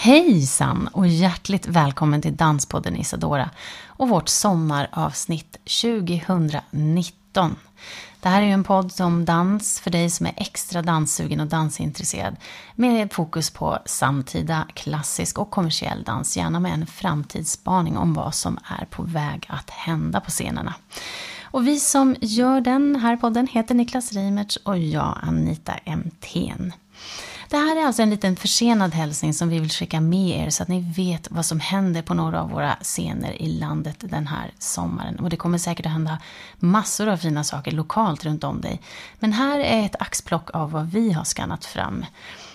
Hejsan och hjärtligt välkommen till Danspodden Isadora och vårt sommaravsnitt 2019. Det här är ju en podd om dans för dig som är extra danssugen och dansintresserad med fokus på samtida, klassisk och kommersiell dans, gärna med en framtidsspaning om vad som är på väg att hända på scenerna. Och vi som gör den här podden heter Niklas Reimertz och jag Anita Emthén. Det här är alltså en liten försenad hälsning som vi vill skicka med er så att ni vet vad som händer på några av våra scener i landet den här sommaren. Och det kommer säkert att hända massor av fina saker lokalt runt om dig. Men här är ett axplock av vad vi har skannat fram.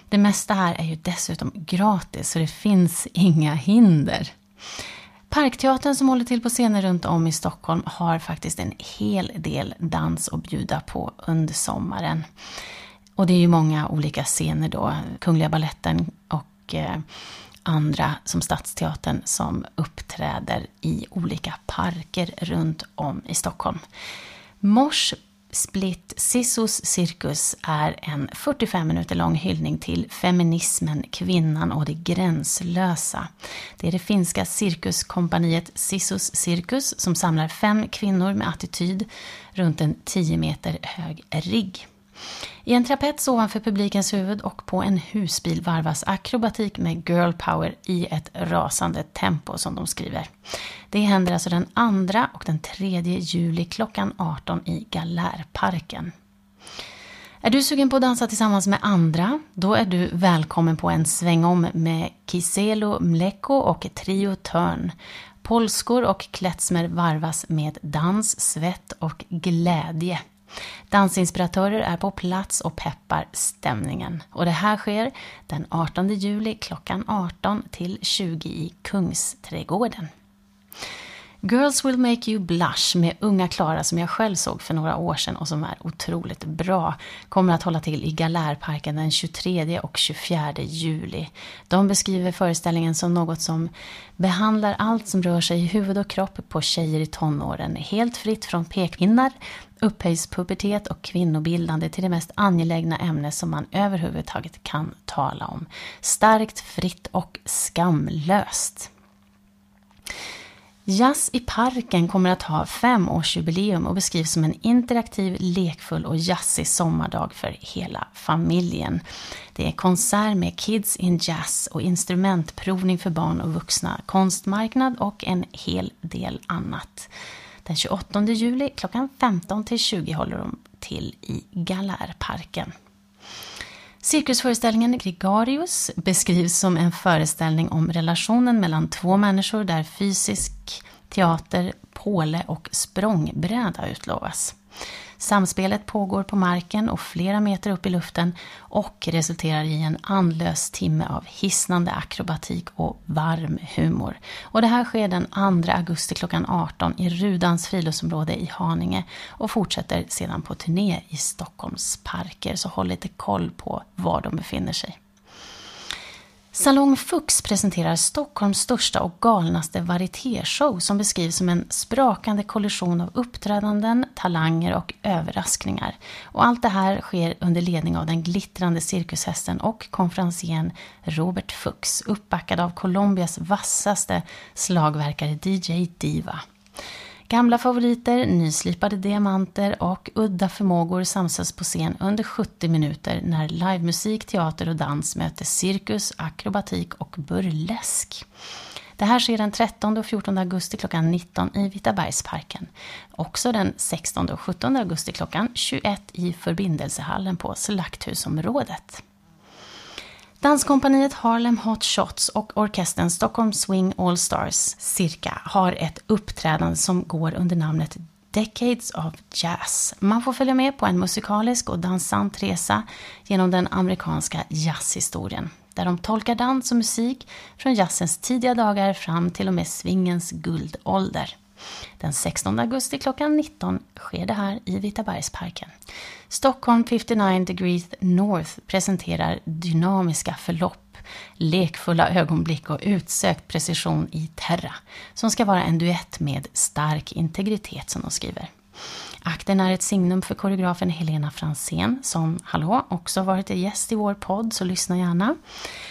Det mesta här är ju dessutom gratis så det finns inga hinder. Parkteatern som håller till på scener runt om i Stockholm har faktiskt en hel del dans att bjuda på under sommaren. Och det är ju många olika scener då, Kungliga Balletten och eh, andra som Stadsteatern som uppträder i olika parker runt om i Stockholm. Mors Split Sissos Cirkus är en 45 minuter lång hyllning till feminismen, kvinnan och det gränslösa. Det är det finska cirkuskompaniet Sissos Cirkus som samlar fem kvinnor med attityd runt en 10 meter hög rigg. I en trapets ovanför publikens huvud och på en husbil varvas akrobatik med girl power i ett rasande tempo som de skriver. Det händer alltså den 2 och den 3 juli klockan 18 i Galärparken. Är du sugen på att dansa tillsammans med andra? Då är du välkommen på en svängom med Kiselo Mleko och Trio Törn. Polskor och klezmer varvas med dans, svett och glädje. Dansinspiratörer är på plats och peppar stämningen. Och det här sker den 18 juli klockan 18 till 20 i Kungsträdgården. Girls Will Make You Blush med unga Klara som jag själv såg för några år sedan och som är otroligt bra kommer att hålla till i Galärparken den 23 och 24 juli. De beskriver föreställningen som något som behandlar allt som rör sig i huvud och kropp på tjejer i tonåren, helt fritt från pekpinnar, upphöjdspubertet och kvinnobildande till det mest angelägna ämne som man överhuvudtaget kan tala om. Starkt, fritt och skamlöst. Jazz i parken kommer att ha femårsjubileum och beskrivs som en interaktiv, lekfull och jazzig sommardag för hela familjen. Det är konsert med Kids in Jazz och instrumentprovning för barn och vuxna, konstmarknad och en hel del annat. Den 28 juli klockan 15 till 20 håller de till i Galärparken. Cirkusföreställningen Gregarius beskrivs som en föreställning om relationen mellan två människor där fysisk teater, påle och språngbräda utlovas. Samspelet pågår på marken och flera meter upp i luften och resulterar i en andlös timme av hisnande akrobatik och varm humor. Och det här sker den 2 augusti klockan 18 i Rudans friluftsområde i Haninge och fortsätter sedan på turné i Stockholms parker. Så håll lite koll på var de befinner sig. Salong Fux presenterar Stockholms största och galnaste varietéshow som beskrivs som en sprakande kollision av uppträdanden, talanger och överraskningar. Och allt det här sker under ledning av den glittrande cirkushästen och konferencieren Robert Fux, uppbackad av Colombias vassaste slagverkare DJ Diva. Gamla favoriter, nyslipade diamanter och udda förmågor samsas på scen under 70 minuter när livemusik, teater och dans möter cirkus, akrobatik och burlesk. Det här sker den 13 och 14 augusti klockan 19 i Vitabergsparken. Också den 16 och 17 augusti klockan 21 i Förbindelsehallen på Slakthusområdet. Danskompaniet Harlem Hot Shots och orkestern Stockholm Swing All Stars cirka har ett uppträdande som går under namnet Decades of Jazz. Man får följa med på en musikalisk och dansant resa genom den amerikanska jazzhistorien. där de tolkar dans och musik från jazzens tidiga dagar fram till och med swingens guldålder. Den 16 augusti klockan 19 sker det här i Vitabergsparken. Stockholm 59 degrees North presenterar dynamiska förlopp, lekfulla ögonblick och utsökt precision i Terra, som ska vara en duett med stark integritet som de skriver. Akten är ett signum för koreografen Helena Fransén som, hallå, också varit gäst i vår podd, så lyssna gärna.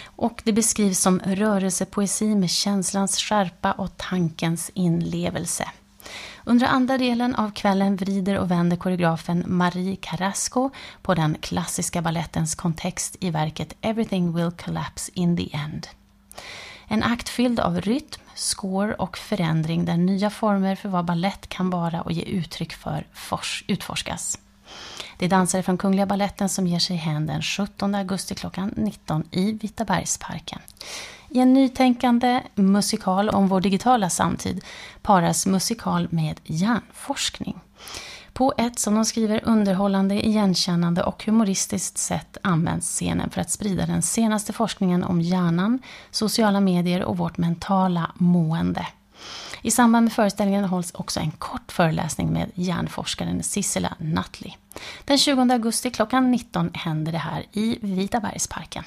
Och det beskrivs som rörelsepoesi med känslans skärpa och tankens inlevelse. Under andra delen av kvällen vrider och vänder koreografen Marie Carrasco på den klassiska ballettens kontext i verket Everything will collapse in the end. En akt fylld av rytm, score och förändring där nya former för vad ballett kan vara och ge uttryck för utforskas. Det är dansare från Kungliga Balletten som ger sig hän den 17 augusti klockan 19 i Vitabergsparken. I en nytänkande musikal om vår digitala samtid paras musikal med hjärnforskning. På ett, som de skriver, underhållande, igenkännande och humoristiskt sätt används scenen för att sprida den senaste forskningen om hjärnan, sociala medier och vårt mentala mående. I samband med föreställningen hålls också en kort föreläsning med hjärnforskaren Sissela Nutley. Den 20 augusti klockan 19 händer det här i Vitabergsparken.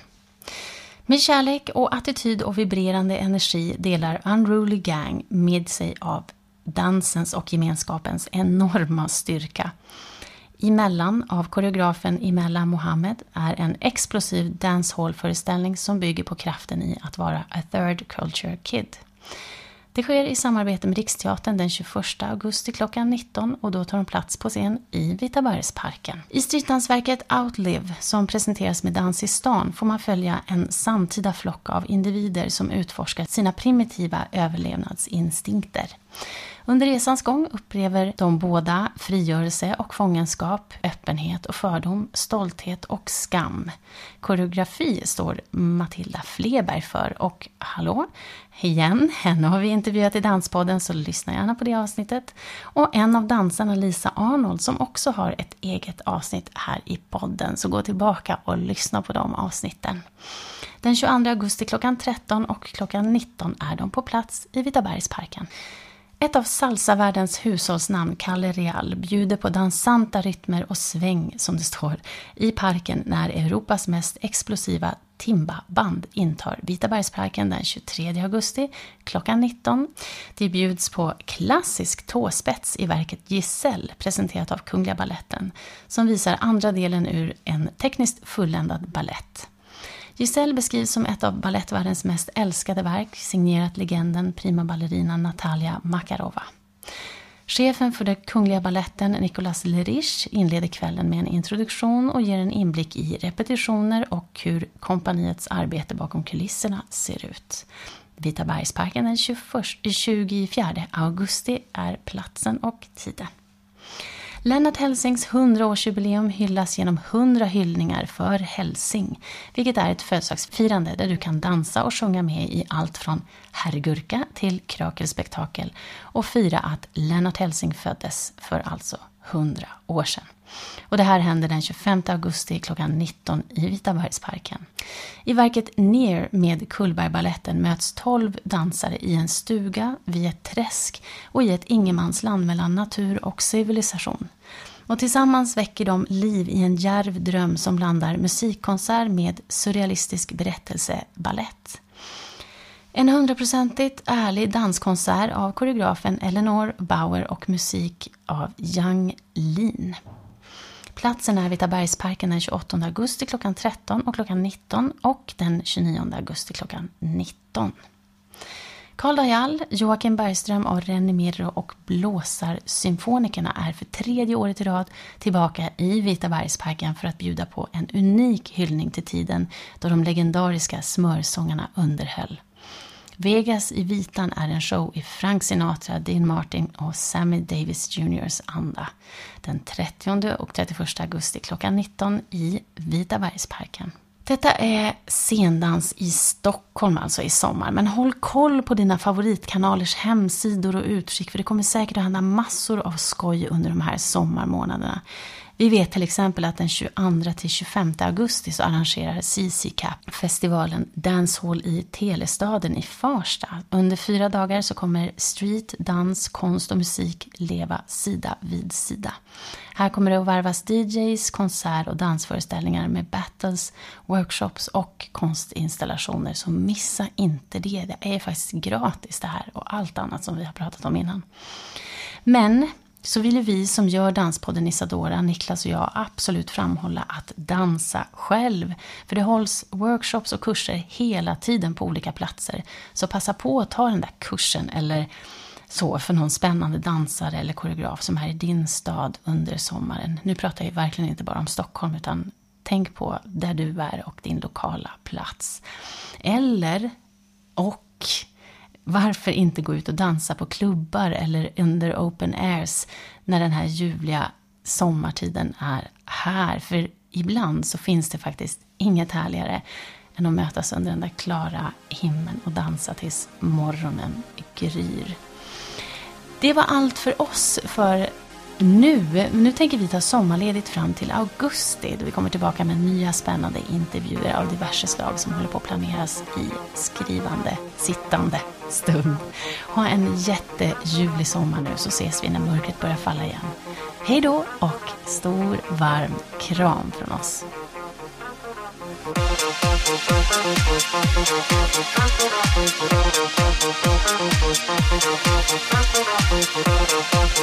Med kärlek och attityd och vibrerande energi delar Unruly Gang med sig av dansens och gemenskapens enorma styrka. Emellan av koreografen Imella Mohammed är en explosiv dancehall-föreställning som bygger på kraften i att vara a third culture kid. Det sker i samarbete med Riksteatern den 21 augusti klockan 19 och då tar de plats på scen i Vitabergsparken. I stridsdansverket Outlive, som presenteras med Dans i stan, får man följa en samtida flock av individer som utforskar sina primitiva överlevnadsinstinkter. Under resans gång upplever de båda frigörelse och fångenskap, öppenhet och fördom, stolthet och skam. Koreografi står Matilda Fleberg för och hallå, igen, henne har vi intervjuat i Danspodden så lyssna gärna på det avsnittet. Och en av dansarna, Lisa Arnold, som också har ett eget avsnitt här i podden, så gå tillbaka och lyssna på de avsnitten. Den 22 augusti klockan 13 och klockan 19 är de på plats i Vitabergsparken. Ett av salsavärldens hushållsnamn, Calle Real, bjuder på dansanta rytmer och sväng, som det står, i parken när Europas mest explosiva Timba-band intar Vitabergsparken den 23 augusti klockan 19. Det bjuds på klassisk tåspets i verket Giselle presenterat av Kungliga Balletten som visar andra delen ur en tekniskt fulländad ballett. Giselle beskrivs som ett av ballettvärldens mest älskade verk, signerat legenden prima ballerina Natalia Makarova. Chefen för den Kungliga Balletten, Nicolas Lerich, inleder kvällen med en introduktion och ger en inblick i repetitioner och hur kompaniets arbete bakom kulisserna ser ut. Vita bergsparken den 21, 24 augusti är platsen och tiden. Lennart Helsings 100-årsjubileum hyllas genom 100 hyllningar för Helsing, vilket är ett födelsedagsfirande där du kan dansa och sjunga med i allt från herrgurka till krakelspektakel och fira att Lennart Helsing föddes för alltså 100 år sedan. Och det här händer den 25 augusti klockan 19 i Vitabergsparken. I verket Ner med Kullbergbaletten möts 12 dansare i en stuga, vid ett träsk och i ett ingenmansland mellan natur och civilisation. Och tillsammans väcker de liv i en djärv dröm som blandar musikkonsert med surrealistisk berättelse, ballett. En hundraprocentigt ärlig danskonsert av koreografen Eleanor Bauer och musik av Yang Lin. Platsen är Vitabergsparken den 28 augusti klockan 13 och klockan 19 och den 29 augusti klockan 19. Karl Dajal, Joakim Bergström och René Mirro och Blåsarsymfonikerna är för tredje året i rad tillbaka i Vitabergsparken för att bjuda på en unik hyllning till tiden då de legendariska smörsångarna underhöll. Vegas i vitan är en show i Frank Sinatra, Dean Martin och Sammy Davis Jrs anda. Den 30 och 31 augusti klockan 19 i Vitabergsparken. Detta är Sendans i Stockholm alltså i sommar. Men håll koll på dina favoritkanalers hemsidor och utskick för det kommer säkert att hända massor av skoj under de här sommarmånaderna. Vi vet till exempel att den 22 till 25 augusti så arrangerar CC Cap festivalen Dancehall i Telestaden i Farsta. Under fyra dagar så kommer street, dans, konst och musik leva sida vid sida. Här kommer det att varvas DJs, konsert och dansföreställningar med battles, workshops och konstinstallationer. Så missa inte det. Det är faktiskt gratis det här och allt annat som vi har pratat om innan. Men så ville vi som gör Danspodden Isadora, Niklas och jag, absolut framhålla att dansa själv. För det hålls workshops och kurser hela tiden på olika platser. Så passa på att ta den där kursen eller så för någon spännande dansare eller koreograf som är i din stad under sommaren. Nu pratar jag verkligen inte bara om Stockholm utan tänk på där du är och din lokala plats. Eller, och varför inte gå ut och dansa på klubbar eller under open airs när den här ljuvliga sommartiden är här? För ibland så finns det faktiskt inget härligare än att mötas under den där klara himlen och dansa tills morgonen gryr. Det var allt för oss för nu. Nu tänker vi ta sommarledigt fram till augusti då vi kommer tillbaka med nya spännande intervjuer av diverse slag som håller på att planeras i skrivande, sittande stund. Ha en jätteljuvlig sommar nu så ses vi när mörkret börjar falla igen. Hej då och stor varm kram från oss. Thank you.